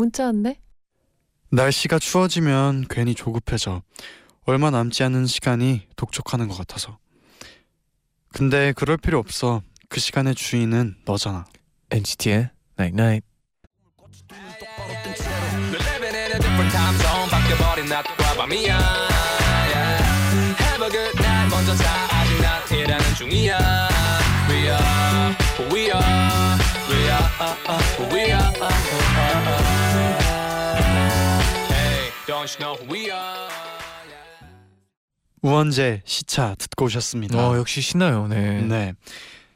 문자 왔네. 날씨가 추워지면 괜히 조급해져. 얼마 남지 않은 시간이 독촉하는 것 같아서. 근데 그럴 필요 없어. 그 시간의 주인은 너잖아. NCT의 Night Night. Have a good night 먼저 자 아직 난 일하는 중이야 우원재 시차 듣고 오셨습니다. 어 역시 신나요. 네. 네.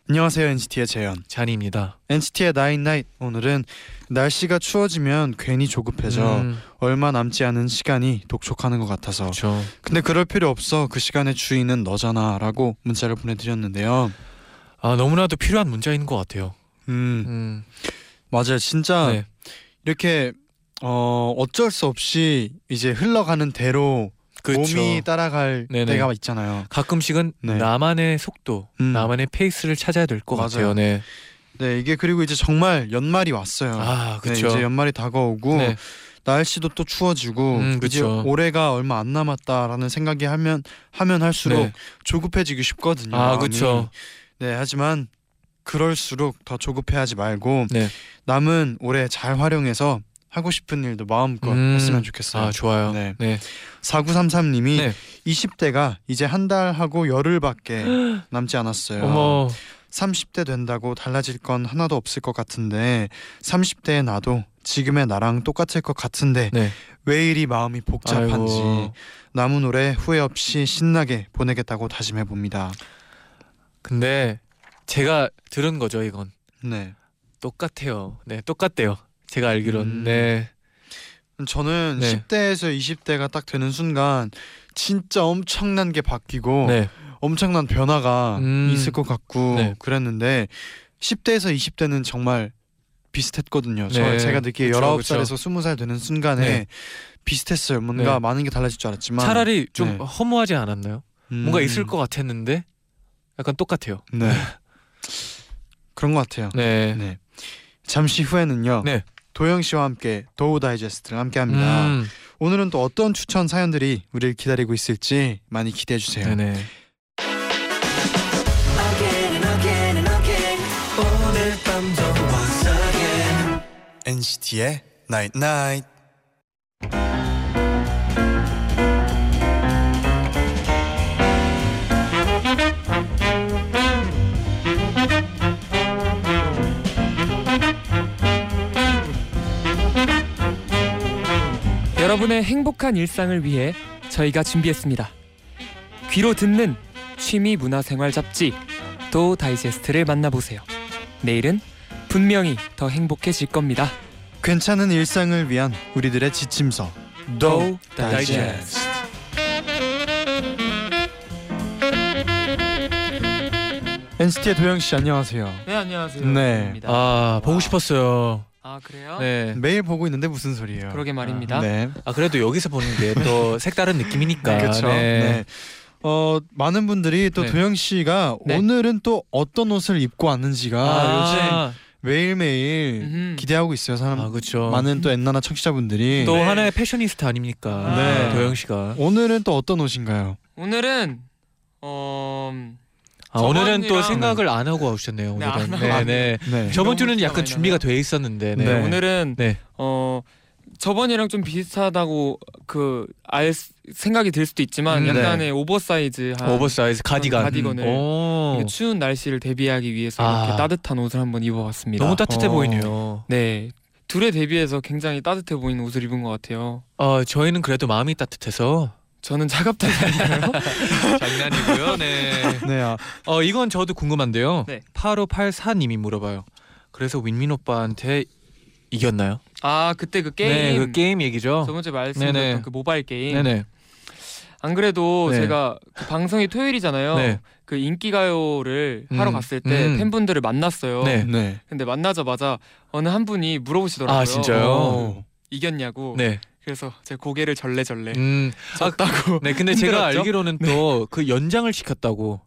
안녕하세요 NCT의 재현. 잔입니다. NCT의 나인나잇 오늘은 날씨가 추워지면 괜히 조급해져 음, 얼마 남지 않은 시간이 독촉하는 것 같아서 그렇죠. 근데 그럴 필요 없어 그 시간의 주인은 너잖아라고 문자를 보내드렸는데요. 아 너무나도 필요한 문자인 것 같아요. 음 음, 맞아요 진짜 네. 이렇게 어 어쩔 수 없이 이제 흘러가는 대로 그렇죠. 몸이 따라갈 네네. 때가 있잖아요. 가끔씩은 네. 나만의 속도, 음. 나만의 페이스를 찾아야 될 것. 같아요. 네. 네 이게 그리고 이제 정말 연말이 왔어요. 아 네, 그렇죠. 이제 연말이 다가오고 네. 날씨도 또 추워지고 음, 이제. 올해가 얼마 안 남았다라는 생각이 하면 하면 할수록 네. 조급해지기 쉽거든요. 아. 그렇죠. 네 하지만 그럴수록 더 조급해하지 말고 네. 남은 올해 잘 활용해서 하고 싶은 일도 마음껏 음. 했으면 좋겠어요. 아 좋아요. 네. 네. 4933님이 네. 20대가 이제 한 달 하고 열흘밖에 남지 않았어요. 어머. 30대 된다고 달라질 건 하나도 없을 것 같은데 30대의 나도 지금의 나랑 똑같을 것 같은데 네. 왜 이리 마음이 복잡한지 아이고. 남은 올해 후회 없이 신나게 보내겠다고 다짐해 봅니다. 근데 제가 들은 거죠 이건 네. 똑같아요. 네 똑같대요. 제가 알기론. 음. 네. 저는 네. 10대에서 20대가 딱 되는 순간 진짜 엄청난 게 바뀌고 네. 엄청난 변화가 음. 있을 것 같고 네. 그랬는데 10대에서 20대는 정말 비슷했거든요. 저 네. 제가 느끼기에 그쵸, 19살에서 20살 되는 순간에 네. 비슷했어요. 뭔가 네. 많은 게 달라질 줄 알았지만 차라리 좀 네. 허무하지 않았나요? 음, 뭔가 있을 것 같았는데 약간 똑같아요. 네. 그런 것 같아요. 네. 네. 잠시 후에는요. 네. 도영 씨와 함께 도우 다이제스트를 함께 합니다. 음. 오늘은 또 어떤 추천 사연들이 우리를 기다리고 있을지 많이 기대해 주세요. 네네. NCT의 Night Night. 여러분의 행복한 일상을 위해 저희가 준비했습니다. 귀로 듣는 취미 문화생활 잡지 도 다이제스트를 만나보세요. 내일은 분명히 더 행복해질 겁니다. 괜찮은 일상을 위한 우리들의 지침서 도 다이제스트. NCT의 도영 씨 안녕하세요. 네 안녕하세요. 네. 아 보고 싶었어요. 아 그래요? 네. 매일 보고 있는데 무슨 소리예요? 그러게 말입니다. 네. 아 그래도 여기서 보는 게 또 색다른 느낌이니까. 그렇죠. 네. 어 많은 분들이 또 네. 도영 씨가 네. 오늘은 또 어떤 옷을 입고 왔는지가 요즘 아, 매일 매일 음흠. 기대하고 있어요. 사람 아 그렇죠. 많은 또 엔나나 청취자분들이 또 네. 하나의 패셔니스타 아닙니까? 네. 도영 씨가. 오늘은 또 어떤 옷인가요? 오늘은 어 아, 오늘은 또 생각을 안 하고 오셨네요. 네, 오늘은. 안 네, 하고 네. 네. 저번 주는 약간 준비가. 돼 있었는데. 네. 네. 오늘은 네. 어 저번이랑 좀 비슷하다고 그 알 생각이 들 수도 있지만 음, 약간의 오버사이즈 한 오버사이즈 가디건. 가디건을 오. 이게 추운 날씨를 대비하기 위해서 아. 이렇게 따뜻한 옷을 한번 입어봤습니다. 너무 따뜻해 어. 보이네요. 네 둘에 대비해서 굉장히 따뜻해 보이는 옷을 입은 것 같아요. 어, 저희는 그래도 마음이 따뜻해서 저는 차갑다니까요. 장난이고요. 네. 네. 아, 어 이건 저도 궁금한데요. 네. 8584님이 물어봐요. 그래서 윈민 오빠한테 이겼나요? 아 그때 그 게임 네, 그 게임 얘기죠. 저번 주에 말씀드렸던 네네. 그 모바일 게임. 네네. 안 그래도 네. 제가 그 방송이 토요일이잖아요. 네. 그 인기가요를 하러 음, 갔을 때 음. 팬분들을 만났어요. 네. 네. 근데 만나자마자 어느 한 분이 물어보시더라고요. 아 진짜요? 오. 이겼냐고. 네. 그래서 제가 고개를 절레절레 음. 졌다고. 네. 근데 제가 힘들었죠? 알기로는 또 그 연장을 시켰다고.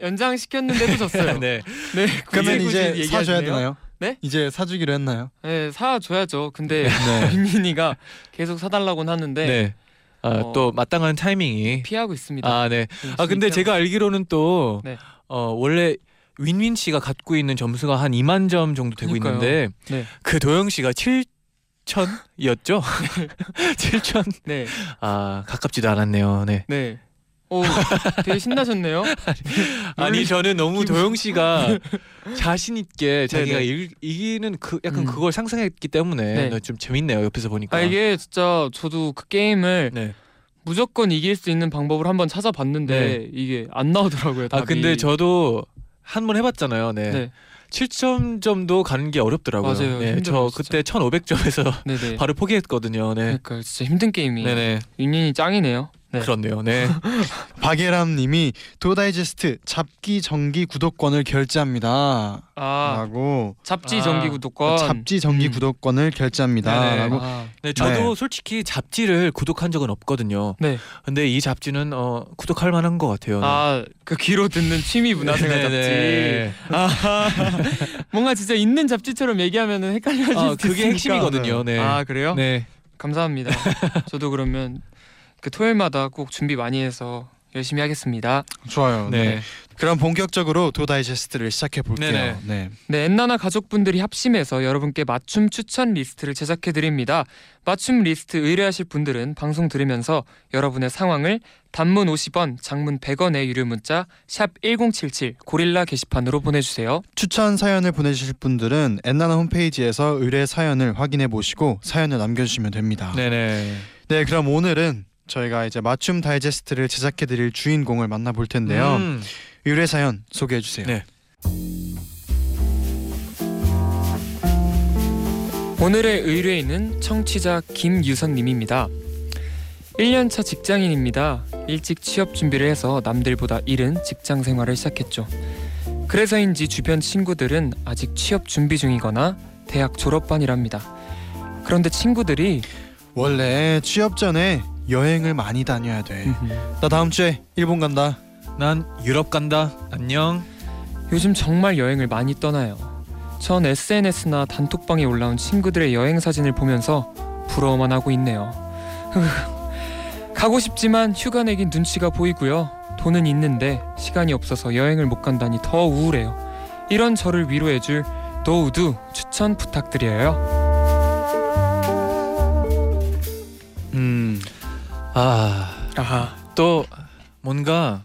연장 시켰는데도 졌어요. 네. 네. 그러면 굳이 이제 굳이 사줘야 얘기하시네요. 되나요? 네? 이제 사주기로 했나요? 네, 사줘야죠. 근데 네. 민민이가 계속 사달라고는 하는데 네. 아, 어. 또 마땅한 타이밍이. 피하고 있습니다. 아, 네. 아 열심히 근데 제가 알기로는 또 네. 어, 원래 윈윈 씨가 갖고 있는 점수가 한 2만 점 정도 되고 그러니까요. 있는데 네. 그 도영 씨가 7 천이었죠? 7천. 네. 아 가깝지도 않았네요. 네. 네. 오, 되게 신나셨네요. 아니 저는 너무 도영 씨가 자신 있게 자기가. 일, 이기는 그 약간 음. 그걸 상상했기 때문에 네. 좀 재밌네요. 옆에서 보니까. 아 이게 진짜 저도 그 게임을 네. 무조건 이길 수 있는 방법을 한번 찾아봤는데 이게 안 나오더라고요. 아 답이. 근데 저도 한 번 해봤잖아요. 네. 네, 7점 점도 가는 게 어렵더라고요. 맞아요. 네, 힘들어요, 저 그때 1,500점에서 네, 네. 바로 포기했거든요. 네. 그러니까 진짜 힘든 게임이. 네네. 윤인이 짱이네요. 네. 그렇네요. 네. 박예람 님이 도다이제스트 잡기 정기 구독권을 결제합니다. 아 라고 잡지 아, 정기 구독권. 잡지 정기 음. 구독권을 결제합니다. 네네. 라고 아, 네, 저도 네. 솔직히 잡지를 구독한 적은 없거든요. 네. 근데 이 잡지는 어, 구독할 만한 것 같아요. 네. 아그 귀로 듣는 취미 문화생활 잡지. 네네. 아 뭔가 진짜 있는 잡지처럼 얘기하면 은 헷갈려질 아, 수 그게 있으니까. 핵심이거든요. 네. 아 그래요? 네. 감사합니다. 저도 그러면 그 토요일마다 꼭 준비 많이 해서 열심히 하겠습니다. 좋아요. 네. 네. 그럼 본격적으로 도 다이제스트를 시작해 볼게요. 네네. 네. 네, 엔나나 가족분들이 합심해서 여러분께 맞춤 추천 리스트를 제작해 드립니다. 맞춤 리스트 의뢰하실 분들은 방송 들으면서 여러분의 상황을 단문 50원, 장문 100원의 유료 문자 샵 #1077 고릴라 게시판으로 보내주세요. 추천 사연을 보내주실 분들은 엔나나 홈페이지에서 의뢰 사연을 확인해 보시고 사연을 남겨주시면 됩니다. 네네. 네, 그럼 오늘은 저희가 이제 맞춤 다이제스트를 제작해 드릴 주인공을 만나 볼 텐데요. 음. 의뢰 사연 소개해 주세요. 네. 오늘의 의뢰인은 청취자 김유선 님입니다. 1년차 직장인입니다. 일찍 취업 준비를 해서 남들보다 이른 직장 생활을 시작했죠. 그래서인지 주변 친구들은 아직 취업 준비 중이거나 대학 졸업반이랍니다. 그런데 친구들이 원래 취업 전에 여행을 많이 다녀야 돼. 나 다음 주에 일본 간다. 난 유럽 간다. 안녕. 요즘 정말 여행을 많이 떠나요. 전 SNS나 단톡방에 올라온 친구들의 여행 사진을 보면서 부러워만 하고 있네요. 가고 싶지만 휴가 내긴 눈치가 보이고요. 돈은 있는데 시간이 없어서 여행을 못 간다니 더 우울해요. 이런 저를 위로해줄 노우두 추천 부탁드려요. 아, 아하. 또 뭔가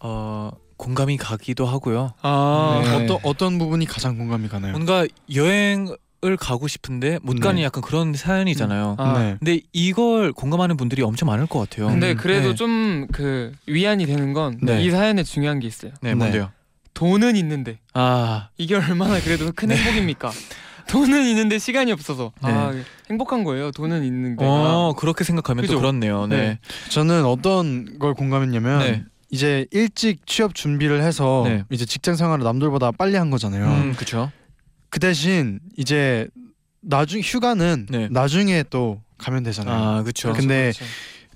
어, 공감이 가기도 하고요. 아, 네. 어떤 어떤 부분이 가장 공감이 가나요? 뭔가 여행을 가고 싶은데 못 가는 네. 약간 그런 사연이잖아요. 아. 네. 근데 이걸 공감하는 분들이 엄청 많을 것 같아요. 근데 음, 그래도 네. 좀그 위안이 되는 건이 네. 사연에 중요한 게 있어요. 네, 네. 뭔데요? 돈은 있는데 아, 이게 얼마나 그래도 큰 행복입니까? 돈은 있는데 시간이 없어서 네. 아 행복한 거예요. 돈은 있는데 어 그렇게 생각하면 그죠? 또 그렇네요. 네. 네. 저는 어떤 걸 공감했냐면 네. 이제 일찍 취업 준비를 해서 네. 이제 직장 생활을 남들보다 빨리 한 거잖아요. 음, 그렇죠. 그 대신 이제 나중 휴가는 네. 나중에 또 가면 되잖아요. 아, 그렇죠. 근데 그렇죠.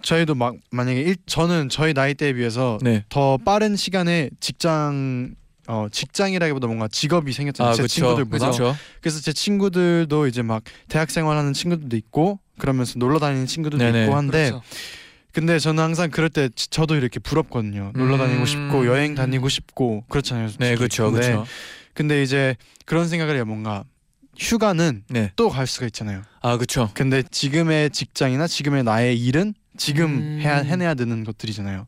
저희도 막 만약에 일, 저는 저희 나이대에 비해서 네. 더 빠른 시간에 직장 어 직장이라기보다 뭔가 직업이 생겼잖아요. 아, 제 그렇죠. 친구들보다. 그렇죠. 그래서 제 친구들도 이제 막 대학 생활하는 친구들도 있고 그러면서 놀러 다니는 친구들도 네네. 있고 한데 그렇죠. 근데 저는 항상 그럴 때 지- 저도 이렇게 부럽거든요. 놀러 다니고 음. 싶고 여행 다니고 싶고 그렇잖아요. 네. 그렇죠. 근데, 그렇죠. 근데 이제 그런 생각을 해요. 뭔가 휴가는 네. 또 갈 수가 있잖아요. 아, 그렇죠. 근데 지금의 직장이나 지금의 나의 일은 지금 음. 해야 해내야 되는 것들이잖아요.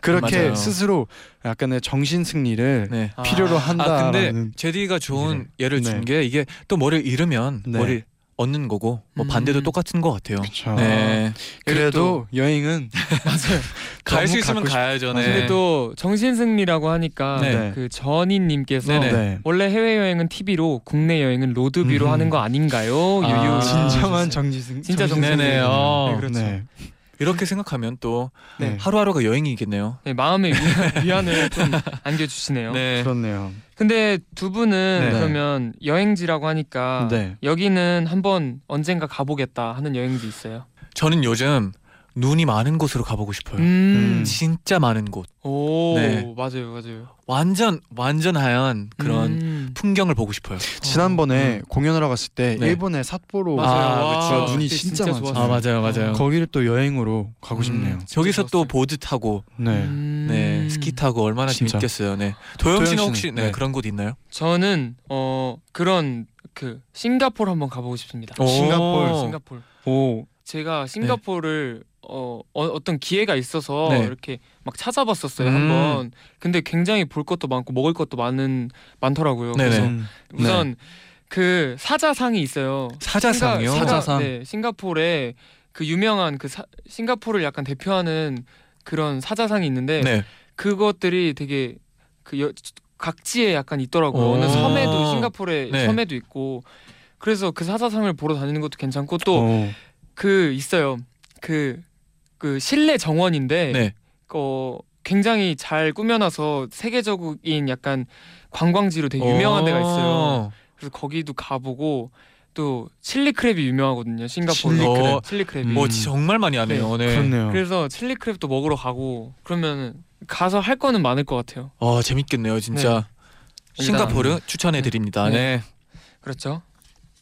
그렇게 맞아요. 스스로 약간의 정신 승리를 네. 필요로 아, 한다라는 아 근데 제디가 좋은 예를 준 네. 게 이게 또 머리를 잃으면 네. 머리 얻는 거고 뭐 음. 반대도 똑같은 것 같아요. 그쵸. 네. 그래도 여행은 갈수 있으면 가야죠. 네. 근데 또 정신승리라고 하니까 네. 그 전인님께서. 네. 원래 해외 여행은 TV로 국내 여행은 로드뷰로 음. 하는 거 아닌가요? 아, 유유. 진정한 주셨어요. 정지승 진짜 정지승. 네네. 어. 네, 그렇죠. 네. 이렇게 생각하면 또 네. 하루하루가 여행이겠네요. 네, 마음의 위- 위안 을 좀 안겨주시네요. 네. 그렇네요. 근데 두 분은 네. 그러면 여행지라고 하니까 네. 여기는 한번 언젠가 가보겠다 하는 여행지 있어요. 저는 요즘 눈이 많은 곳으로 가보고 싶어요. 음. 진짜 많은 곳. 오 네. 맞아요 맞아요. 완전 완전 하얀 그런 음. 풍경을 보고 싶어요. 지난번에 공연하러 갔을 때 네. 일본의 삿포로. 아. 눈이 진짜 많잖아요. 좋았어요. 아 맞아요 맞아요. 거기를 또 여행으로 가고 싶네요. 음, 저기서 또. 보드 타고 네. 음. 네 스키 타고 얼마나 진짜. 재밌겠어요. 네 도영 씨는 혹시 네, 네. 그런 곳 있나요? 저는 어 그런 그 싱가포르 한번 가보고 싶습니다. 오. 싱가포르 싱가포르. 오. 제가 싱가포르를 어, 어 어 떤 기회가 있어서 네. 이렇게 막 찾아봤었어요 음. 한번. 근데 굉장히 볼 것도 많고 먹을 것도 많은 많더라고요. 네네. 그래서 음. 우선 그 사자상이 있어요. 사자상이요? 싱가- 사자상. 네, 싱가포르에 그 유명한 그 사, 싱가포르를 약간 대표하는 그런 사자상이 있는데 네. 그것들이 되게 그 여, 각지에 약간 있더라고요. 오. 어느 섬에도 싱가포르의 네. 섬에도 있고 그래서 그 사자상을 보러 다니는 것도 괜찮고 또 오. 그 있어요. 그 그 실내 정원인데 네. 어 굉장히 잘 꾸며놔서 세계적인 약간 관광지로 되게 유명한 데가 있어요. 어. 그래서 거기도 가보고 또 칠리 크랩이 유명하거든요. 싱가포르 칠리 크랩. 어, 칠리 크랩이. 뭐 진짜 정말 많이 하네요. 네. 그렇네요. 그래서 칠리 크랩도 먹으러 가고 그러면 가서 할 거는 많을 것 같아요. 어 재밌겠네요, 진짜. 네. 싱가포르 추천해 드립니다. 네. 네. 그렇죠.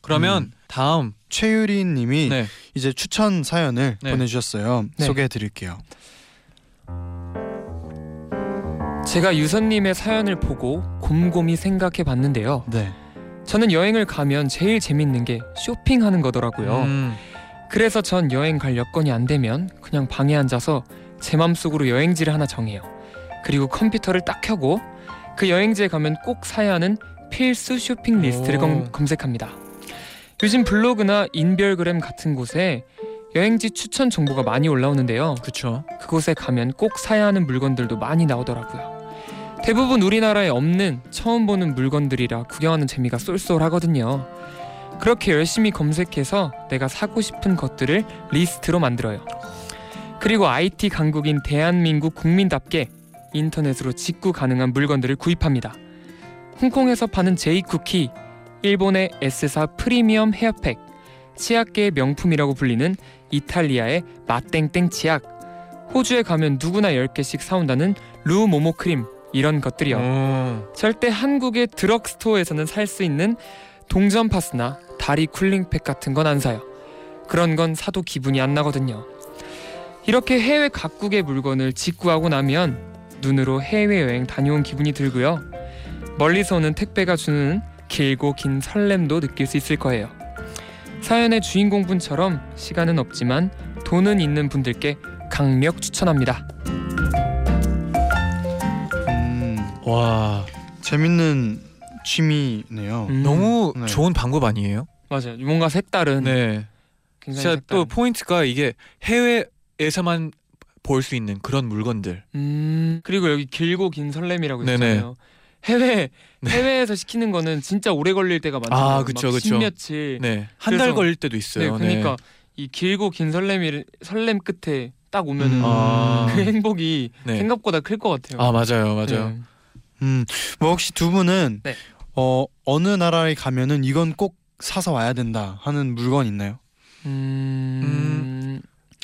그러면 음. 다음 최유린 님이 네. 이제 추천 사연을 네. 보내주셨어요. 네. 소개해 드릴게요. 제가 유선님의 사연을 보고 곰곰이 생각해 봤는데요. 네. 저는 여행을 가면 제일 재밌는 게 쇼핑하는 거더라고요. 음. 그래서 전 여행 갈 여건이 안 되면 그냥 방에 앉아서 제 맘속으로 여행지를 하나 정해요. 그리고 컴퓨터를 딱 켜고 그 여행지에 가면 꼭 사야 하는 필수 쇼핑 리스트를. 검, 검색합니다. 요즘 블로그나 인별그램 같은 곳에 여행지 추천 정보가 많이 올라오는데요. 그쵸. 그곳에 가면 꼭 사야 하는 물건들도 많이 나오더라고요. 대부분 우리나라에 없는 처음 보는 물건들이라 구경하는 재미가 쏠쏠하거든요. 그렇게 열심히 검색해서 내가 사고 싶은 것들을 리스트로 만들어요. 그리고 IT 강국인 대한민국 국민답게 인터넷으로 직구 가능한 물건들을 구입합니다. 홍콩에서 파는 제이 쿠키, 일본의 S사 프리미엄 헤어팩, 치약계의 명품이라고 불리는 이탈리아의 마땡땡 치약, 호주에 가면 누구나 10개씩 사온다는 루 모모 크림 이런 것들이요. 음. 절대 한국의 드럭스토어에서는 살 수 있는 동전 파스나 다리 쿨링팩 같은 건 안 사요. 그런 건 사도 기분이 안 나거든요. 이렇게 해외 각국의 물건을 직구하고 나면 눈으로 해외여행 다녀온 기분이 들고요. 멀리서 오는 택배가 주는 길고 긴 설렘도 느낄 수 있을 거예요. 사연의 주인공분처럼 시간은 없지만 돈은 있는 분들께 강력 추천합니다. 음, 와 재밌는 취미네요. 음, 너무 네. 좋은 방법 아니에요? 맞아요. 뭔가 색다른 네. 굉장히 진짜 또 색다른. 포인트가 이게 해외에서만 볼 수 있는 그런 물건들. 음 그리고 여기 길고 긴 설렘이라고 네네. 있잖아요. 해외 네. 해외에서 시키는 거는 진짜 오래 걸릴 때가 많잖아요. 아, 그쵸, 막 그쵸. 십며칠. 네. 네. 한 달 그래서- 걸릴 때도 있어요. 그러니까 이 길고 긴 설렘이 설렘 끝에 딱 오면은 음. 아. 그 행복이 네. 생각보다 클 것 같아요. 아 맞아요, 맞아요. 네. 음, 뭐 혹시 두 분은 네. 어 어느 나라에 가면은 이건 꼭 사서 와야 된다 하는 물건 있나요? 음...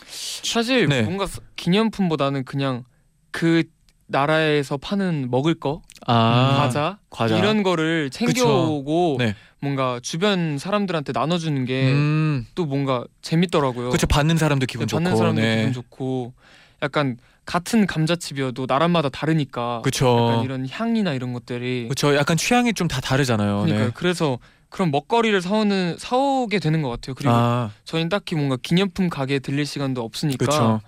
사실 네. 뭔가 서- 기념품보다는 그냥 그 나라에서 파는 먹을 거 아 과자, 과자. 이런 거를 챙겨오고 네. 뭔가 주변 사람들한테 나눠주는 게 또 음. 뭔가 재밌더라고요. 그렇죠. 받는 사람도 기분 네, 좋고. 받는 사람도 네. 기분 좋고 약간 같은 감자칩이어도 나라마다 다르니까 그렇죠. 약간 이런 향이나 이런 것들이 그렇죠. 약간 취향이 좀 다 다르잖아요. 그러니까요. 네. 그래서 그런 먹거리를 사오는 사오게 되는 것 같아요. 그리고 아, 저희는 딱히 뭔가 기념품 가게에 들릴 시간도 없으니까 그렇죠.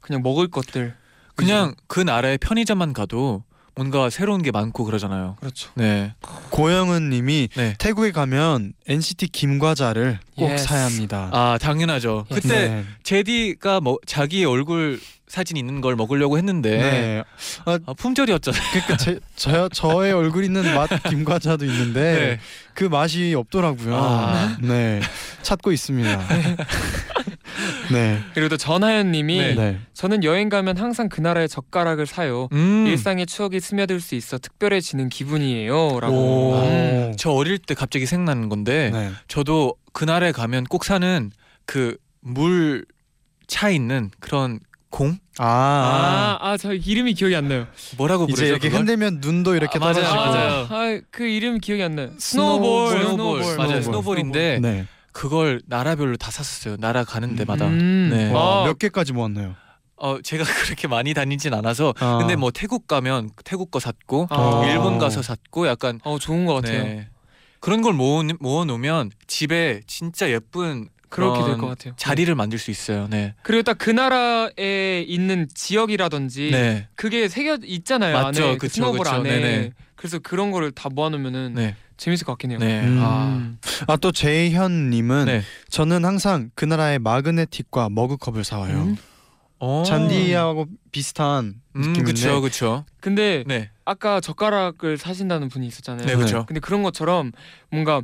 그냥 먹을 것들 그냥 그 나라의 편의점만 가도 뭔가 새로운 게 많고 그러잖아요. 그렇죠. 네. 고영은 님이 네. 태국에 가면 NCT 김과자를 꼭 Yes. 사야 합니다. 아 당연하죠. 예. 그때 네. 제디가 뭐 자기 얼굴 사진 있는 걸 먹으려고 했는데 네. 아, 품절이었잖아요. 그러니까 제, 저 저의 얼굴 있는 맛 김과자도 있는데 네. 그 맛이 없더라고요. 아. 네. 찾고 있습니다. 네. 그리고 또 전하연님이 네. 네. 저는 여행 가면 항상 그 나라의 젓가락을 사요. 음. 일상의 추억이 스며들 수 있어 특별해지는 기분이에요라고. 오. 음. 저 어릴 때 갑자기 생각나는 건데 네. 저도 그날에 가면 꼭 사는 그 물 차 있는 그런 공 아. 아, 아, 저 이름이 기억이 안 나요. 뭐라고 부르죠? 이제 이렇게 그걸? 흔들면 눈도 이렇게 아, 맞아요, 떨어지고. 맞아요. 아, 그 이름 기억이 안 나요. snowball, snowball, snowball, snowball. 맞아요. snowball인데 네. 그걸 나라별로 다 샀었어요. 나라 가는 데마다. 음. 네. 와, 아, 몇 개까지 모았나요? 어 제가 그렇게 많이 다니진 않아서 아. 근데 뭐 태국 가면 태국 거 샀고 아. 일본 가서 샀고 약간 어 좋은 것 같아요. 네. 그런 걸 모아 모아 놓으면 집에 진짜 예쁜 그렇게 될 것 같아요. 자리를 만들 수 있어요. 네. 그리고 딱 그 나라에 있는 지역이라든지 네. 그게 새겨 있잖아요. 맞죠. 안에 그 그쵸, 그쵸. 안에. 네네. 그래서 그런 거를 다 모아놓으면은 네. 재밌을 것 같긴 해요. 네. 음. 아. 아또 재현님은 네. 저는 항상 그 나라의 마그네틱과 머그컵을 사와요. 음? 어. 잔디하고 비슷한 음, 느낌인데. 그렇죠. 그렇죠. 근데 네. 아까 젓가락을 사신다는 분이 있었잖아요. 네, 그렇죠. 근데 그런 것처럼 뭔가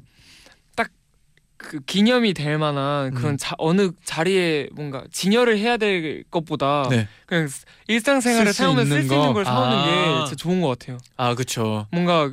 딱그 기념이 될 만한 그런 음. 자, 어느 자리에 뭔가 진열을 해야 될 것보다 네. 그냥 일상생활에 있는 쓸수 있는 거. 걸 사오는 아. 게 진짜 좋은 것 같아요. 아, 그렇죠. 뭔가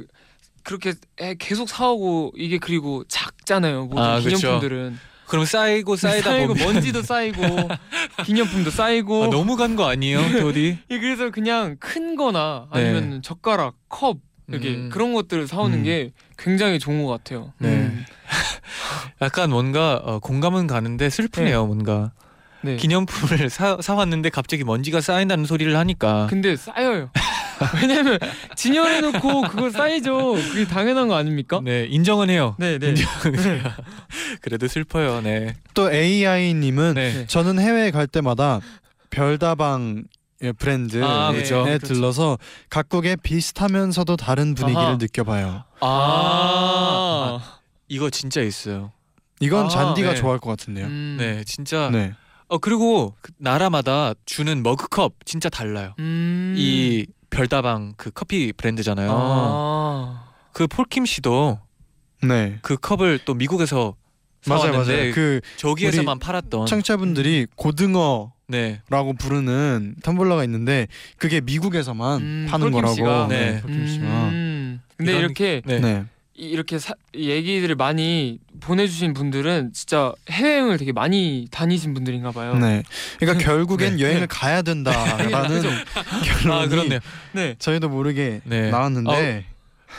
그렇게 에, 계속 사오고 이게 그리고 작잖아요. 모든 아, 그쵸. 기념품들은 그럼 쌓이고 쌓이다 쌓이고 보면 먼지도 쌓이고 기념품도 쌓이고 아, 너무 간 거 아니에요, 도디? 예, 그래서 그냥 큰거나 네. 아니면 젓가락, 컵 이렇게 음. 그런 것들을 사오는 음. 게 굉장히 좋은 것 같아요. 네. 음. 약간 뭔가 어, 공감은 가는데 슬프네요, 뭔가. 네. 기념품을 사, 사왔는데 갑자기 먼지가 쌓인다는 소리를 하니까 근데 쌓여요. 왜냐면 진열해놓고 그거 쌓이죠. 그게 당연한 거 아닙니까? 네 인정은 해요. 네, 네. 인정은 해요. 그래도 슬퍼요. 네. 또 AI님은 네. 네. 저는 해외에 갈 때마다 별다방 의 브랜드에 아, 그죠. 들러서 각국의 비슷하면서도 다른 분위기를 아하. 느껴봐요. 아, 이거 진짜 있어요. 이건 아, 잔디가 네. 좋아할 것 같은데요. 음. 네, 진짜. 네. 어 그리고 그 나라마다 주는 머그컵 진짜 달라요. 음. 이 별다방 그 커피 브랜드잖아요. 아. 그 폴킴 씨도 네. 그 컵을 또 미국에서 맞아요, 사왔는데 맞아요. 그 저기에서만 팔았던. 청취자분들이 고등어라고 네. 부르는 텀블러가 있는데 그게 미국에서만 음, 파는 폴킴 거라고. 씨가. 네. 폴킴 씨가. 음. 근데 이런- 이렇게 네. 네. 이- 이렇게 사, 이 얘기들을 많이 보내주신 분들은 진짜 해외여행을 되게 많이 다니신 분들인가 봐요. 네. 그러니까 결국엔 네. 여행을 가야 된다라는 결론이 아 그렇네요. 네. 저희도 모르게 네. 나왔는데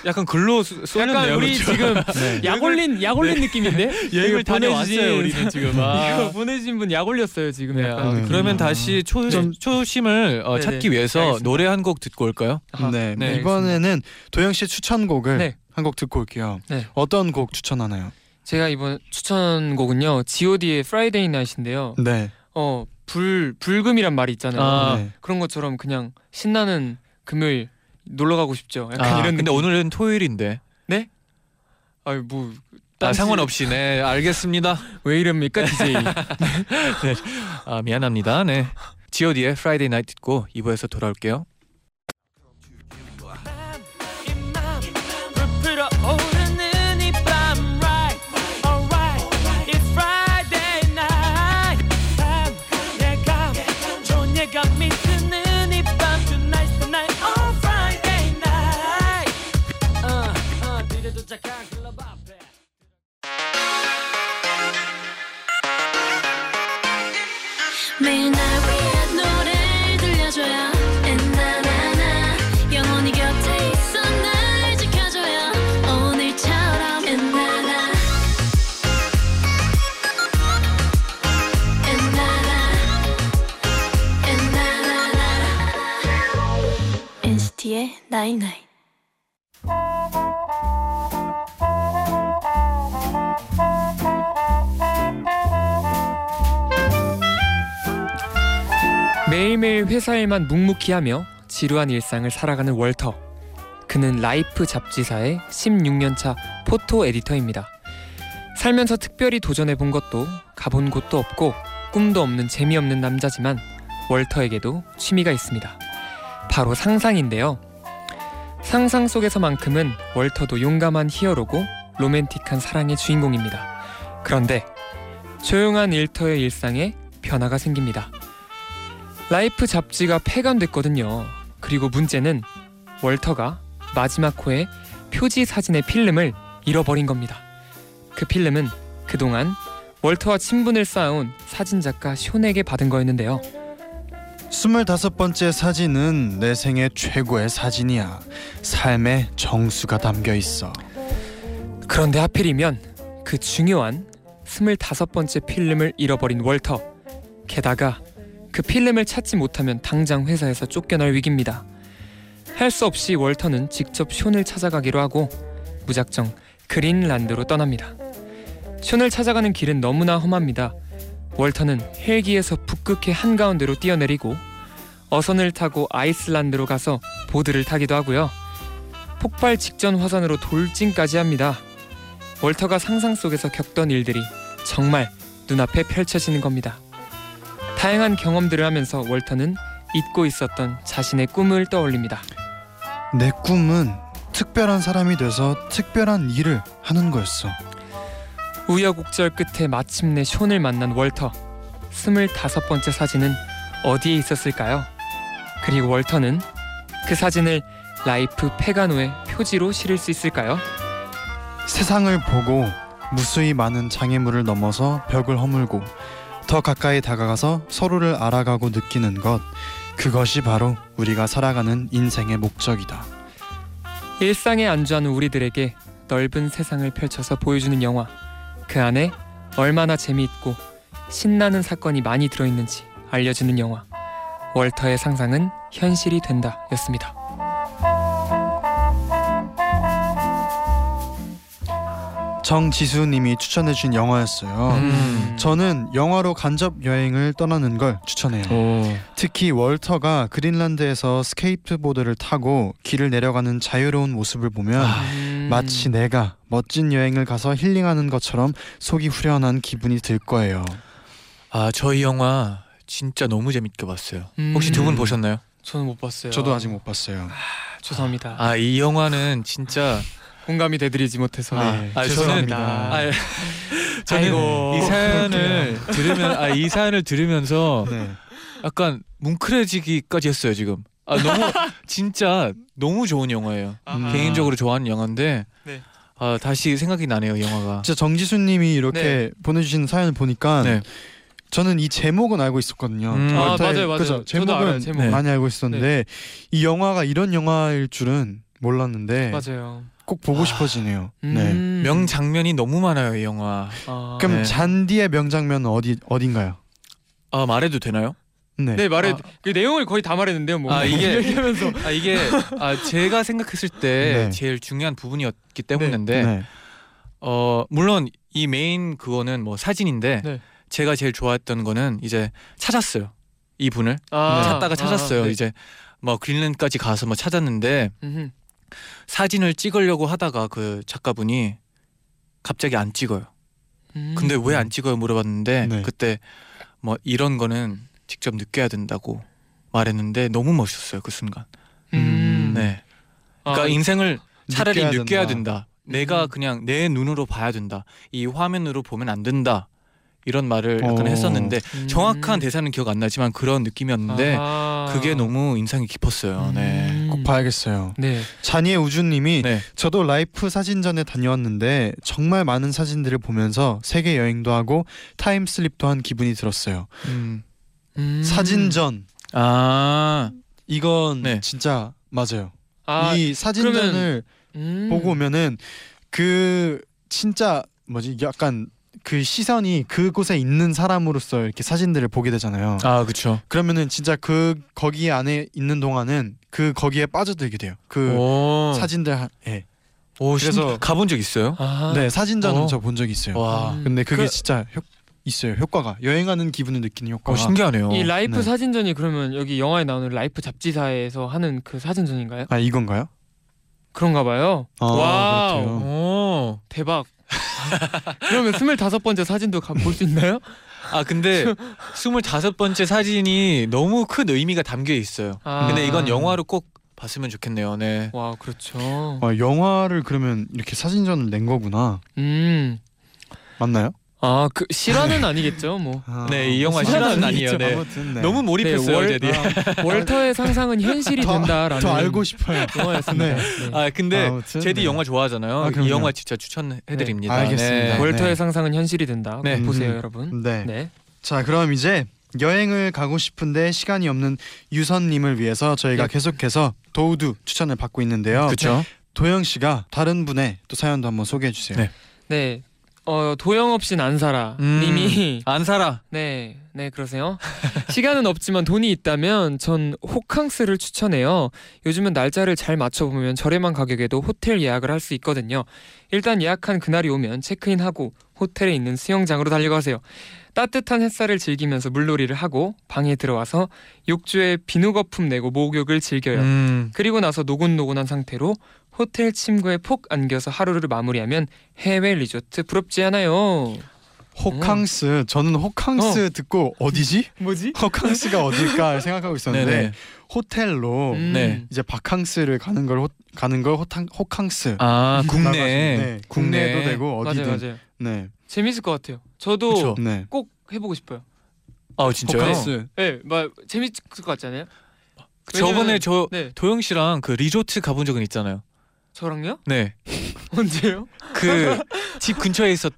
약간 글로 쏘- 쏘는데요. 약간 우리 그렇죠? 지금 네. 약 올린 약 올린 느낌인데 여행을 다녀왔어요 우리는 지금. 아. 이거 보내주신 분 약 올렸어요 지금 네, 약간. 아, 네. 그러면 음. 다시 초, 좀- 초심을 어, 네네. 찾기 위해서 알겠습니다. 노래 한 곡 듣고 올까요? 아하. 네. 네, 이번에는 도영 씨 추천곡을 네. 한 곡 듣고 올게요. 네. 어떤 곡 추천하나요? 제가 이번 추천곡은요 G.O.D의 Friday Night인데요. 네. 어 불 불금이란 말이 있잖아요. 아. 네. 그런 것처럼 그냥 신나는 금요일 놀러 가고 싶죠. 약간 아, 이런 근데 느낌. 오늘은 토요일인데. 아니 뭐 아, 딴지- 상관없이 네 알겠습니다. 왜 이럽니까 DJ? 아 미안합니다. 네. G.O.D의 Friday Night 듣고 2부에서 돌아올게요. night night 매일매일 회사 일만 묵묵히 하며 지루한 일상을 살아가는 월터 그는 라이프 잡지사의 16년차 photo editor입니다. 살면서 특별히 도전해 본 것도 가본 곳도 없고 꿈도 없는 재미없는 남자지만 월터에게도 취미가 있습니다. 바로 상상인데요. 상상 속에서만큼은 월터도 용감한 히어로고 로맨틱한 사랑의 주인공입니다. 그런데 조용한 월터의 일상에 변화가 생깁니다. 라이프 잡지가 폐간됐거든요. 그리고 문제는 월터가 마지막 호의 표지 사진의 필름을 잃어버린 겁니다. 그 필름은 그동안 월터와 친분을 쌓아온 사진작가 쇼에게 받은 거였는데요. 스물다섯 번째 사진은 내 생애 최고의 사진이야. 삶의 정수가 담겨 있어. 그런데 하필이면 그 중요한 스물다섯 번째 필름을 잃어버린 월터. 게다가 그 필름을 찾지 못하면 당장 회사에서 쫓겨날 위기입니다. 할 수 없이 월터는 직접 숀을 찾아가기로 하고 무작정 그린란드로 떠납니다. 숀을 찾아가는 길은 너무나 험합니다. 월터는 헬기에서 북극해 한가운데로 뛰어내리고 어선을 타고 아이슬란드로 가서 보드를 타기도 하고요. 폭발 직전 화산으로 돌진까지 합니다. 월터가 상상 속에서 겪던 일들이 정말 눈앞에 펼쳐지는 겁니다. 다양한 경험들을 하면서 월터는 잊고 있었던 자신의 꿈을 떠올립니다. 내 꿈은 특별한 사람이 돼서 특별한 일을 하는 거였어. 우여곡절 끝에 마침내 숀을 만난 월터. 스물다섯 번째 사진은 어디에 있었을까요? 그리고 월터는 그 사진을 라이프 폐간호의 표지로 실을 수 있을까요? 세상을 보고 무수히 많은 장애물을 넘어서 벽을 허물고 더 가까이 다가가서 서로를 알아가고 느끼는 것 그것이 바로 우리가 살아가는 인생의 목적이다. 일상에 안주하는 우리들에게 넓은 세상을 펼쳐서 보여주는 영화. 그 안에 얼마나 재미있고 신나는 사건이 많이 들어있는지 알려주는 영화. 월터의 상상은 현실이 된다 였습니다. 정지수님이 추천해준 영화였어요. 음. 저는 영화로 간접 여행을 떠나는 걸 추천해요. 오. 특히 월터가 그린란드에서 스케이트보드를 타고 길을 내려가는 자유로운 모습을 보면 음. 마치 내가 멋진 여행을 가서 힐링하는 것처럼 속이 후련한 기분이 들 거예요. 아, 저이 영화 진짜 너무 재밌게 봤어요. 음. 혹시 두 분 보셨나요? 저는 못 봤어요. 저도 아직 못 봤어요. 죄송합니다. 아, 이 영화는 진짜 공감이 되드리지 못해서 아, 네. 아, 저는 죄송합니다. 아, 저는 아이고. 이 사연을 들으면 아, 이 사연을 들으면서 네. 약간 뭉클해지기까지 했어요, 지금. 아, 너무 진짜 너무 좋은 영화예요. 아하. 개인적으로 좋아하는 영화인데 네. 아, 다시 생각이 나네요, 영화가. 진짜 정지수님이 이렇게 네. 보내주신 사연을 보니까 네. 저는 이 제목은 알고 있었거든요. 음. 아, 맞아요, 맞아요. 그죠? 제목은 제목. 네. 많이 알고 있었는데 이 영화가 이런 영화일 줄은 몰랐는데 맞아요. 꼭 보고 아. 싶어지네요. 네. 음. 명 장면이 너무 많아요, 이 영화. 아. 그럼 네. 잔디의 명장면은 어디 어딘가요? 아, 말해도 되나요? 네. 네 말해 아. 그 내용을 거의 다 말했는데요. 뭐 아, 이게- 얘기하면서 아, 이게 아, 제가 생각했을 때 네. 제일 중요한 부분이었기 때문인데 네. 어 물론 이 메인 그거는 뭐 사진인데 네. 제가 제일 좋아했던 거는 이제 찾았어요 이 분을 아, 찾다가 찾았어요 아, 네. 이제 뭐 그린랜드까지 가서 뭐 찾았는데 음흠. 사진을 찍으려고 하다가 그 작가분이 갑자기 안 찍어요 음. 근데 왜 안 찍어요 물어봤는데 네. 그때 뭐 이런 거는 직접 느껴야 된다고 말했는데 너무 멋있었어요 그 순간 음. 네 그러니까 아, 인생을 차라리 느껴야 느껴야, 된다. 된다. 내가 음. 그냥 내 눈으로 봐야 된다. 이 화면으로 보면 안 된다. 이런 말을 약간 어. 했었는데 음. 정확한 대사는 기억 안 나지만 그런 느낌이었는데 아하. 그게 너무 인상이 깊었어요. 네. 음. 꼭 봐야겠어요. 네. 잔이의 우주님이 네. 저도 라이프 사진전에 다녀왔는데 정말 많은 사진들을 보면서 세계 여행도 하고 타임슬립도 한 기분이 들었어요. 음. 음. 사진전 아. 이건 네. 진짜 맞아요. 아, 이 사진전을 음. 보고 오면은 그 진짜 뭐지 약간 그 시선이 그곳에 있는 사람으로서 이렇게 사진들을 보게 되잖아요. 아, 그렇죠. 그러면은 진짜 그 거기 안에 있는 동안은 그 거기에 빠져들게 돼요. 그 오. 사진들 하- 예. 오, 그래서- 가본 적 있어요? 아. 네 사진전은 어. 가본 적 있어요. 와. 음. 근데 그게 그- 진짜 효, 있어요 효과가 여행하는 기분을 느끼는 효과가. 어, 신기하네요. 이 Life 네. 사진전이 그러면 여기 영화에 나오는 Life 잡지사에서 하는 그 사진전인가요? 아 이건가요? 그런가 봐요. 아, wow. 그렇대요. 오. 대박. 그러면 스물다섯 번째 사진도 볼 수 있나요? 아 근데 스물다섯 번째 사진이 너무 큰 의미가 담겨 있어요. 아. 근데 이건 영화로 꼭 봤으면 좋겠네요. 네. 와 그렇죠. 아, 영화를 그러면 이렇게 사진전을 낸 거구나. 음. 맞나요? 아 그 실화는 아니겠죠 뭐. 네, 이 영화 실화는. 아니에요. 네. 아무튼 네. 너무 몰입했어요, 월- 제디. 월터의 상상은 현실이 더- 된다라는 더 알고 싶어요. 영화였습니다. 네. 네. 아 근데 아무튼, 제디 네. 영화 좋아하잖아요. 아. 이 영화 진짜 추천해 드립니다. 네, 알겠습니다. 네. 월터의 네. 상상은 현실이 된다. 네. 꼭 보세요 음. 여러분. 네. 네. 자, 그럼 이제 여행을 가고 싶은데 시간이 없는 유선 님을 위해서 저희가 네. 계속해서 도우두 추천을 받고 있는데요. 그렇죠. 도영 씨가 다른 분의 또 사연도 한번 소개해 주세요. 네. 네. 어 도영 없인 안사라 음. 님이 안 살아. 네, 네 그러세요. 시간은 없지만 돈이 있다면 전 호캉스를 추천해요. 요즘은 날짜를 잘 맞춰보면 저렴한 가격에도 호텔 예약을 할 수 있거든요. 일단 예약한 그날이 오면 체크인하고 호텔에 있는 수영장으로 달려가세요. 따뜻한 햇살을 즐기면서 물놀이를 하고 방에 들어와서 욕조에 비누 거품 내고 목욕을 즐겨요. 음. 그리고 나서 노곤노곤한 상태로 호텔 침구에 폭 안겨서 하루를 마무리하면 해외 리조트 부럽지 않아요. 호캉스. 저는 호캉스 듣고 어디지? 뭐지? 호캉스가 어딜까 생각하고 있었는데 네네. 호텔로 음. 네. 이제 바캉스를 가는 걸 호, 가는 걸 호탕, 호캉스. 아 국내. 네, 국내도 국내. 되고 어디든. 맞아요, 맞아요. 네. 재밌을 것 같아요. 저도. 네. 꼭 해보고 싶어요. 아 진짜요? 호캉스. 네, 막 재밌을 것 같지 않아요? 저번에 저 네, 도영 씨랑 그 리조트 가본 적은 있잖아요. 저랑요? 네. 언제요? 그 집 근처에 있었을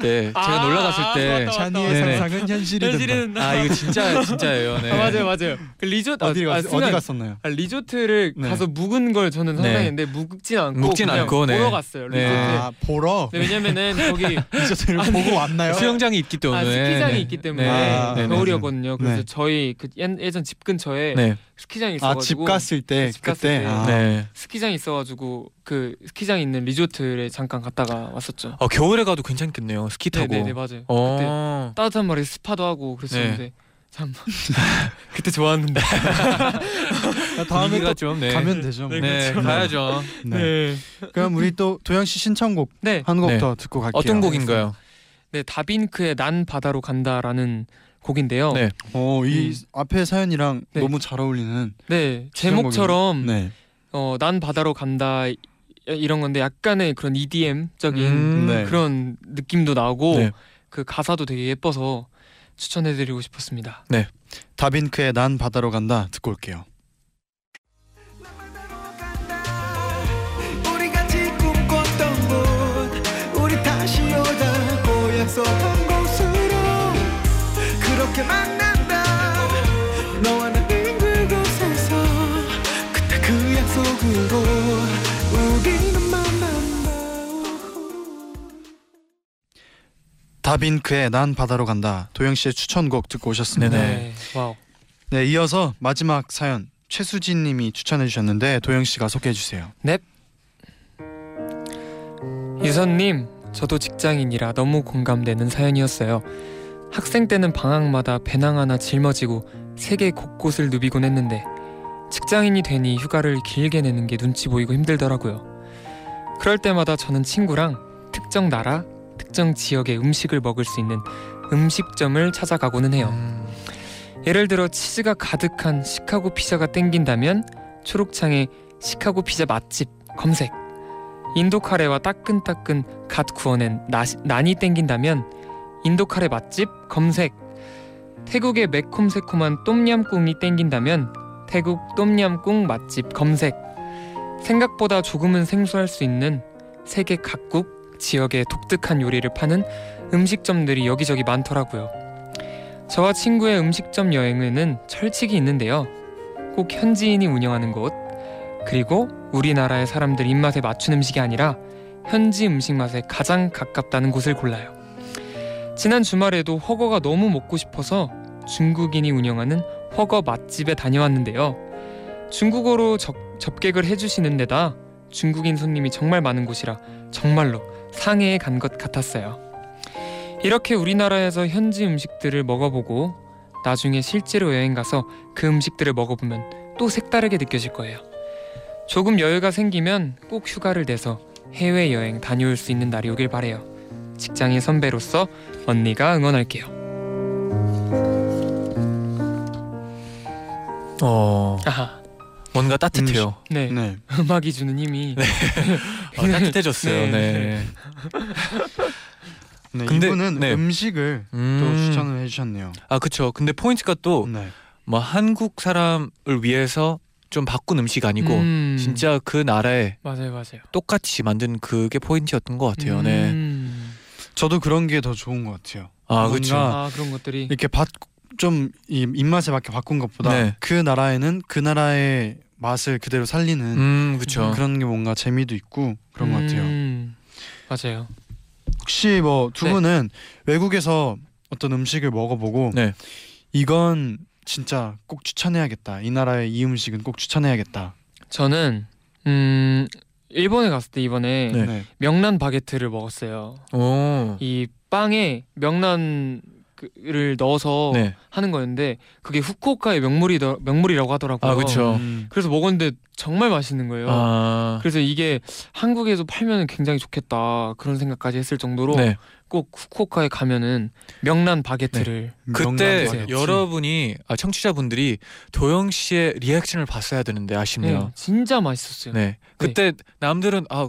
때 제가 아, 놀러 갔을 아, 때 맞다, 샤니의 네네. 상상은 현실이 된다. 현실은 아 이거 진짜 진짜예요. 네. 아, 맞아요, 맞아요. 그 리조트 어디 아, 갔, 아, 순간- 어디 갔었나요? 아, 리조트를 네. 가서 묵은 걸 저는 네. 상상했는데 묵진 않고 묵진 그냥 않고, 네. 보러 갔어요. 네. 리조트. 아 보러 네, 왜냐면은 거기 리조트를 아니, 보고 왔나요? 수영장이 있기 때문에. 아, 스키장이 네. 있기 때문에 네. 아, 네. 네. 겨울이었거든요. 그래서 네. 저희 그 예- 예전 집 근처에 네. 스키장이 아 있어가지고 집 갔을 때 집 갔을 그때 때. 아, 네. 스키장이 있어가지고 그 스키장 있는 리조트에 잠깐 갔다가 왔었죠. 어 겨울에 가도 괜찮겠네요. 스키 타고. 네네네 맞아요. 그때 어. 따뜻한 말에 스파도 하고 그랬었는데 네. 참 그때 좋았는데. 다음에 분위기가 또좀 네. 가면 되죠. 뭐. 네, 그렇죠. 가야죠. 네. 그럼 우리 또 도영 씨 신청곡 네. 한곡 네. 더 듣고 갈게요. 어떤 곡인가요? 네 다빈크의 난 바다로 간다라는 곡인데요. 네. 어, 이 음. 앞에 사연이랑 네. 너무 잘 어울리는 네. 제목처럼 네. 어, 난 바다로 간다 이- 이런 건데 약간의 그런 EDM적인 음. 네. 그런 느낌도 나고 네. 그 가사도 되게 예뻐서 추천해드리고 싶었습니다. 다빈크의 난 바다로 간다 듣고 올게요. 다빈크의 난 바다로 간다 도영 씨의 추천곡 듣고 오셨습니다. 네네. Wow. 네, 이어서 마지막 사연 최수진 님이 추천해 주셨는데 도영 씨가 소개해 주세요. 유선님, 저도 직장인이라 너무 공감되는 사연이었어요. 학생 때는 방학마다 배낭 하나 짊어지고 세계 곳곳을 누비곤 했는데 직장인이 되니 휴가를 길게 내는 게 눈치 보이고 힘들더라고요. 그럴 때마다 저는 친구랑 특정 나라, 특정 지역의 음식을 먹을 수 있는 음식점을 찾아가고는 해요. 음. 예를 들어 치즈가 가득한 시카고 피자가 땡긴다면 초록창에 시카고 피자 맛집 검색 인도 카레와 따끈따끈 갓 구워낸 나, 난이 땡긴다면 인도 카레 맛집 검색 태국의 매콤새콤한 똠얌꿍이 땡긴다면 태국 똠얌꿍 맛집 검색 생각보다 조금은 생소할 수 있는 세계 각국 지역의 독특한 요리를 파는 음식점들이 여기저기 많더라고요. 저와 친구의 음식점 여행에는 철칙이 있는데요. 꼭 현지인이 운영하는 곳, 그리고 우리나라의 사람들 입맛에 맞춘 음식이 아니라 현지 음식 맛에 가장 가깝다는 곳을 골라요. 지난 주말에도 허거가 너무 먹고 싶어서 중국인이 운영하는 허거 맛집에 다녀왔는데요. 중국어로 접, 접객을 해주시는 데다 중국인 손님이 정말 많은 곳이라 정말로 상해에 간 것 같았어요. 이렇게 우리나라에서 현지 음식들을 먹어보고 나중에 실제로 여행 가서 그 음식들을 먹어보면 또 색다르게 느껴질 거예요. 조금 여유가 생기면 꼭 휴가를 내서 해외 여행 다녀올 수 있는 날이 오길 바래요. 직장인 선배로서 언니가 응원할게요. 어 아하, 뭔가 따뜻해요. 네. 네. 음악이 주는 힘이 어, 따뜻해졌어요. 네. 네. 네, 근데- 이분은 네. 음식을 또 음. 추천을 해주셨네요. 아 그쵸. 근데 포인트가 또뭐 네. 한국 사람을 위해서 좀 바꾼 음식 아니고 음, 진짜 그 나라에 맞아요, 맞아요. 똑같이 만든 그게 포인트였던 것 같아요. 네. 음. 저도 그런 게 더 좋은 것 같아요. 아 그쵸. 아 그런 것들이 이렇게 좀이 입맛에 맞게 바꾼 것보다 네. 그 나라에는 그 나라의 맛을 그대로 살리는 음 그쵸. 그런 게 뭔가 재미도 있고 그런 것 같아요. 음, 맞아요. 혹시 뭐 두 네. 분은 외국에서 어떤 음식을 먹어보고 네. 이건 진짜 꼭 추천해야겠다. 이 나라의 이 음식은 꼭 추천해야겠다. 저는 음 일본에 갔을 때 이번에 네. 네. 명란 바게트를 먹었어요. 오. 이 빵에 명란 을 넣어서 네. 하는 거였는데 그게 후쿠오카의 명물이 명물이라고 하더라고요. 아 그쵸. 음. 그래서 먹었는데 정말 맛있는 거예요. 아. 그래서 이게 한국에서 팔면 굉장히 좋겠다 그런 생각까지 했을 정도로 네. 꼭 후쿠오카에 가면은 명란 바게트를 그때 명란 드세요. 바게트. 여러분이 아, 청취자분들이 도영 씨의 리액션을 봤어야 되는데 네, 아쉽네요. 진짜 맛있었어요. 네. 그때 남들은 아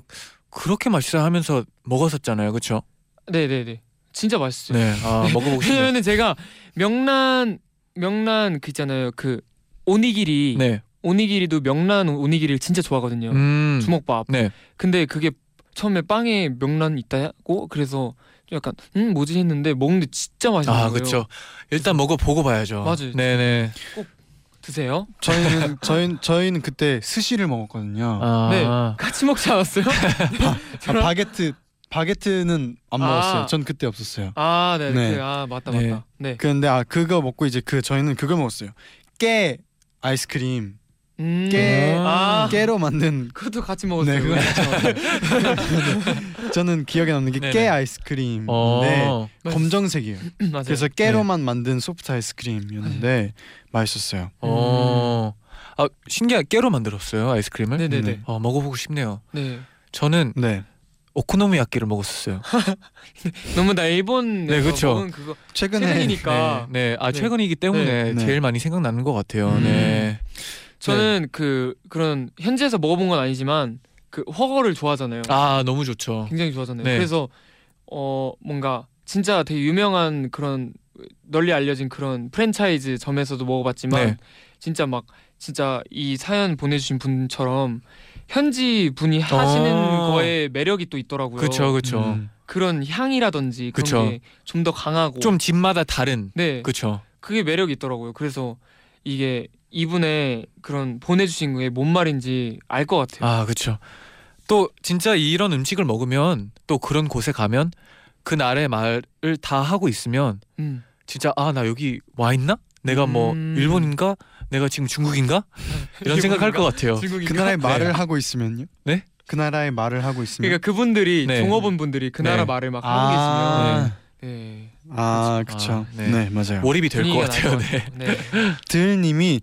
그렇게 맛있어 하면서 먹었었잖아요. 그렇죠? 네, 네, 네. 진짜 맛있어요. 네. 아 먹어보고 싶네요. 왜냐면은 제가 명란 명란 그 있잖아요. 그 오니기리 네. 오니기리도 명란 오니기리를 진짜 좋아하거든요. 음. 주먹밥. 네. 근데 그게 처음에 빵에 명란 있다고 그래서 좀 약간 음 뭐지 했는데 먹는데 진짜 맛있는 아 거예요. 그렇죠. 일단 먹어 보고 봐야죠. 맞아요. 네네. 드세요. 저희는 저희 저희는 그때 스시를 먹었거든요. 아. 네. 같이 먹지 않았어요? 아, 저랑- 바게트 바게트는 안 아. 먹었어요. 전 그때 없었어요. 아, 네, 네. 그, 아 맞다, 네. 맞다. 네. 근데 아 그거 먹고 이제 그 저희는 그걸 먹었어요. 깨 아이스크림. 음, 깨 아, 깨로 만든 그것도 같이 먹었어요. 네, 그거 그거. 저는 기억에 남는 게 네네. 깨 아이스크림인데 어. 검정색이에요. 맞아요. 그래서 깨로만 만든 소프트 아이스크림이었는데 맛있었어요. 어. 아 신기한 깨로 만들었어요 아이스크림을. 네, 네, 네. 네. 어 먹어 보고 싶네요. 네. 저는 네. 오코노미야끼를 먹었었어요. 너무 나 일본 네, 그거 최근에 최근이니까 네. 아 네. 최근이기 때문에 네. 네. 제일 많이 생각나는 것 같아요. 음. 네. 저는 그 그런 현지에서 먹어본 건 아니지만 그 허거를 좋아하잖아요. 아 너무 좋죠. 굉장히 좋아하잖아요. 네. 그래서 어 뭔가 진짜 되게 유명한 그런 널리 알려진 그런 프랜차이즈 점에서도 먹어봤지만 네. 진짜 막 진짜 이 사연 보내주신 분처럼 현지 분이 하시는 어. 거에 매력이 또 있더라고요. 그렇죠, 그렇죠. 음. 그런 향이라든지 그런. 게 좀 더 강하고 좀 집마다 다른. 네 그렇죠. 그게 매력이 있더라고요. 그래서 이게 이분의 그런 보내주신 게 뭔 말인지 알 것 같아요. 아 그렇죠. 또 진짜 이런 음식을 먹으면 또 그런 곳에 가면 그 나라의 말을 다 하고 있으면 음. 진짜 아 나 여기 와 있나? 내가 뭐 음. 일본인가? 내가 지금 중국인가? 이런 생각할 것 같아요. 중국인가? 그 나라의 네. 말을 하고 있으면요? 네? 그 나라의 말을 하고 있으면 그러니까 그분들이 네. 종업원 분들이 그 나라 네. 말을 막 하고 아, 계시면 네. 아, 그쵸. 아, 네. 네. 맞아요. 몰입이 될것 분위기가 같아요. 네. 네. 들님이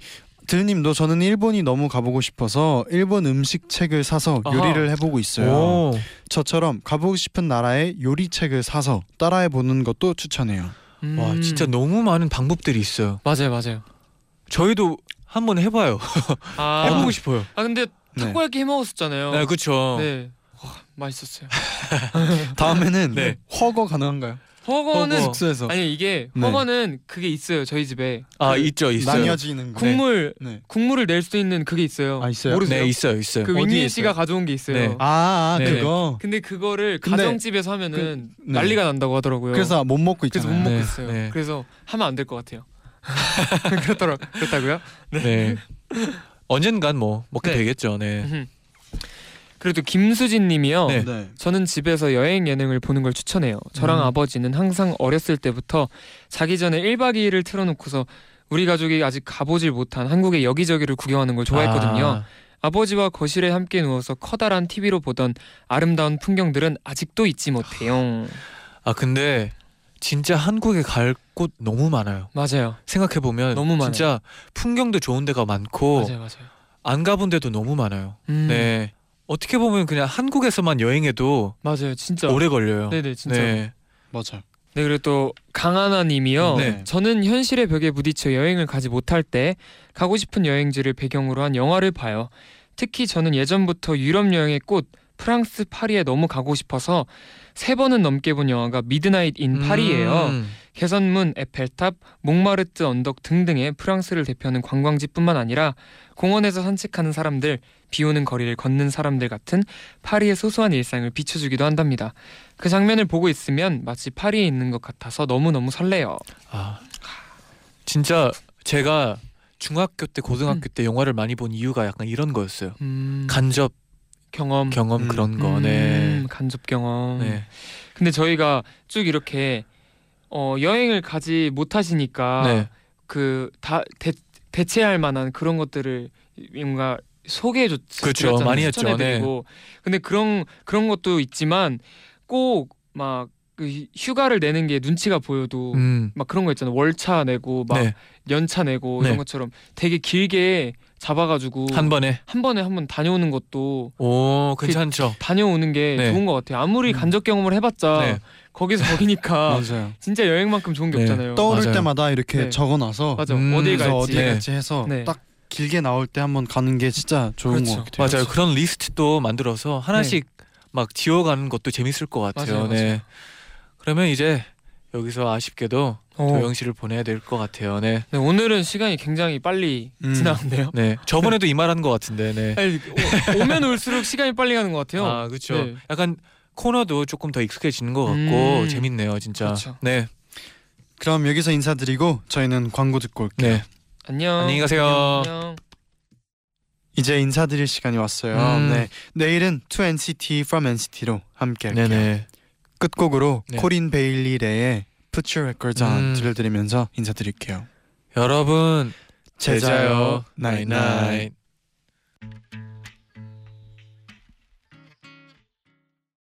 들님도 저는 일본이 너무 가보고 싶어서 일본 음식 책을 사서 아하. 요리를 해보고 있어요. 오. 저처럼 가보고 싶은 나라의 요리 책을 사서 따라해 보는 것도 추천해요. 와 음. 진짜 너무 많은 방법들이 있어요. 맞아요, 맞아요. 저희도 한번 해봐요. 아, 해보고 싶어요. 아 근데 네. 타코야끼 해 먹었었잖아요. 네, 그렇죠. 네. 와, 맛있었어요. 다음에는 네. 허거 가능한가요? 허거는 허거. 숙소에서 아니 이게 네. 허거는 그게 있어요 저희 집에 아 그 있죠, 있어요. 나뉘어지는 거. 국물 네. 국물을 낼 수 있는 그게 있어요. 아, 있어요? 모르세요? 네, 있어요, 있어요. 그 있어요? 씨가 가져온 게 있어요. 네. 아, 아 네. 그거. 근데 그거를 근데 가정집에서 하면은 그- 네. 난리가 난다고 하더라고요. 그래서 못 먹고 그래서 있잖아요. 못 먹고 네, 있어요. 네. 그래서 하면 안 될 것 같아요. 그렇더라 그렇다고요? 네. 언젠간 뭐 먹게 네. 되겠죠. 네. 그래도 김수진님이요. 네. 네. 저는 집에서 여행 예능을 보는 걸 추천해요. 저랑 음. 아버지는 항상 어렸을 때부터 자기 전에 1박 2일을 틀어놓고서 우리 가족이 아직 가보질 못한 한국의 여기저기를 구경하는 걸 좋아했거든요. 아, 아버지와 거실에 함께 누워서 커다란 TV로 보던 아름다운 풍경들은 아직도 잊지 못해요. 아 근데 진짜 한국에 갈 곳 너무 많아요. 맞아요. 생각해 보면 너무 많아요. 진짜 풍경도 좋은 데가 많고 맞아요, 맞아요. 안 가본 데도 너무 많아요. 음, 네. 어떻게 보면 그냥 한국에서만 여행해도 맞아요. 진짜. 오래 걸려요. 네네 진짜. 네. 네. 맞아요. 그리고 또 강하나님이요. 네. 저는 현실의 벽에 부딪혀 여행을 가지 못할 때 가고 싶은 여행지를 배경으로 한 영화를 봐요. 특히 저는 예전부터 유럽 여행의 꽃 프랑스 파리에 너무 가고 싶어서 세 번은 넘게 본 영화가 Midnight in 파리예요. 음. 개선문, 에펠탑, 몽마르트 언덕 등등의 프랑스를 대표하는 관광지뿐만 아니라 공원에서 산책하는 사람들, 비 오는 거리를 걷는 사람들 같은 파리의 소소한 일상을 비춰주기도 한답니다. 그 장면을 보고 있으면 마치 파리에 있는 것 같아서 너무너무 설레요. 아. 진짜 제가 중학교 때 고등학교 때 영화를 많이 본 이유가 약간 이런 거였어요. 음, 간접 경험, 경험 음. 그런 거. 음, 네. 간접 경험. 네. 근데 저희가 쭉 이렇게 어, 여행을 가지 못하시니까 네. 그다 대체할 만한 그런 것들을 뭔가 소개해 줬 그렇죠. 많이 했죠. 네. 근데 그런 그런 것도 있지만 꼭막그 휴가를 내는 게 눈치가 보여도 음. 막 그런 거 있잖아요. 월차 내고 막 네. 연차 내고 네. 이런 것처럼 되게 길게 잡아가지고 한 번에. 한 번에 한번 다녀오는 것도 오, 괜찮죠. 다녀오는 게 네. 좋은 것 같아요. 아무리 음. 간접 경험을 해봤자 네. 거기서 거기니까 맞아요. 진짜 여행만큼 좋은 게 네. 없잖아요. 떠오를 맞아요. 때마다 이렇게 네. 적어놔서 맞아. 음, 그래서 갈지. 어디 네. 갈지 해서 네. 딱 길게 나올 때 한번 가는 게 진짜 좋은 그렇죠. 것 같아요. 맞아요. 그런 리스트도 만들어서 하나씩 막 지워가는 것도 재밌을 것 같아요. 맞아요, 네. 맞아요. 그러면 이제 여기서 아쉽게도 어. 도영 씨를 보내야 될 것 같아요. 네. 네, 오늘은 시간이 굉장히 빨리 음. 지나갔네요. 네. 저번에도 이 말 한 것 같은데. 네. 아니, 오, 오면 올수록 시간이 빨리 가는 것 같아요. 아, 그렇죠. 네. 약간 코너도 조금 더 익숙해지는 것 같고 음. 재밌네요, 진짜. 그렇죠. 네. 그럼 여기서 인사드리고 저희는 광고 듣고 올게요. 네. 안녕. 안녕히 가세요. 안녕. 이제 인사드릴 시간이 왔어요. 음. 네. 내일은 2NCT from NCT로 함께 할게요. 네네. 끝곡으로 네. 코린 베일리 레의 Put Your Records On 음. 들려드리면서 인사드릴게요. 여러분 잘 자요. night night.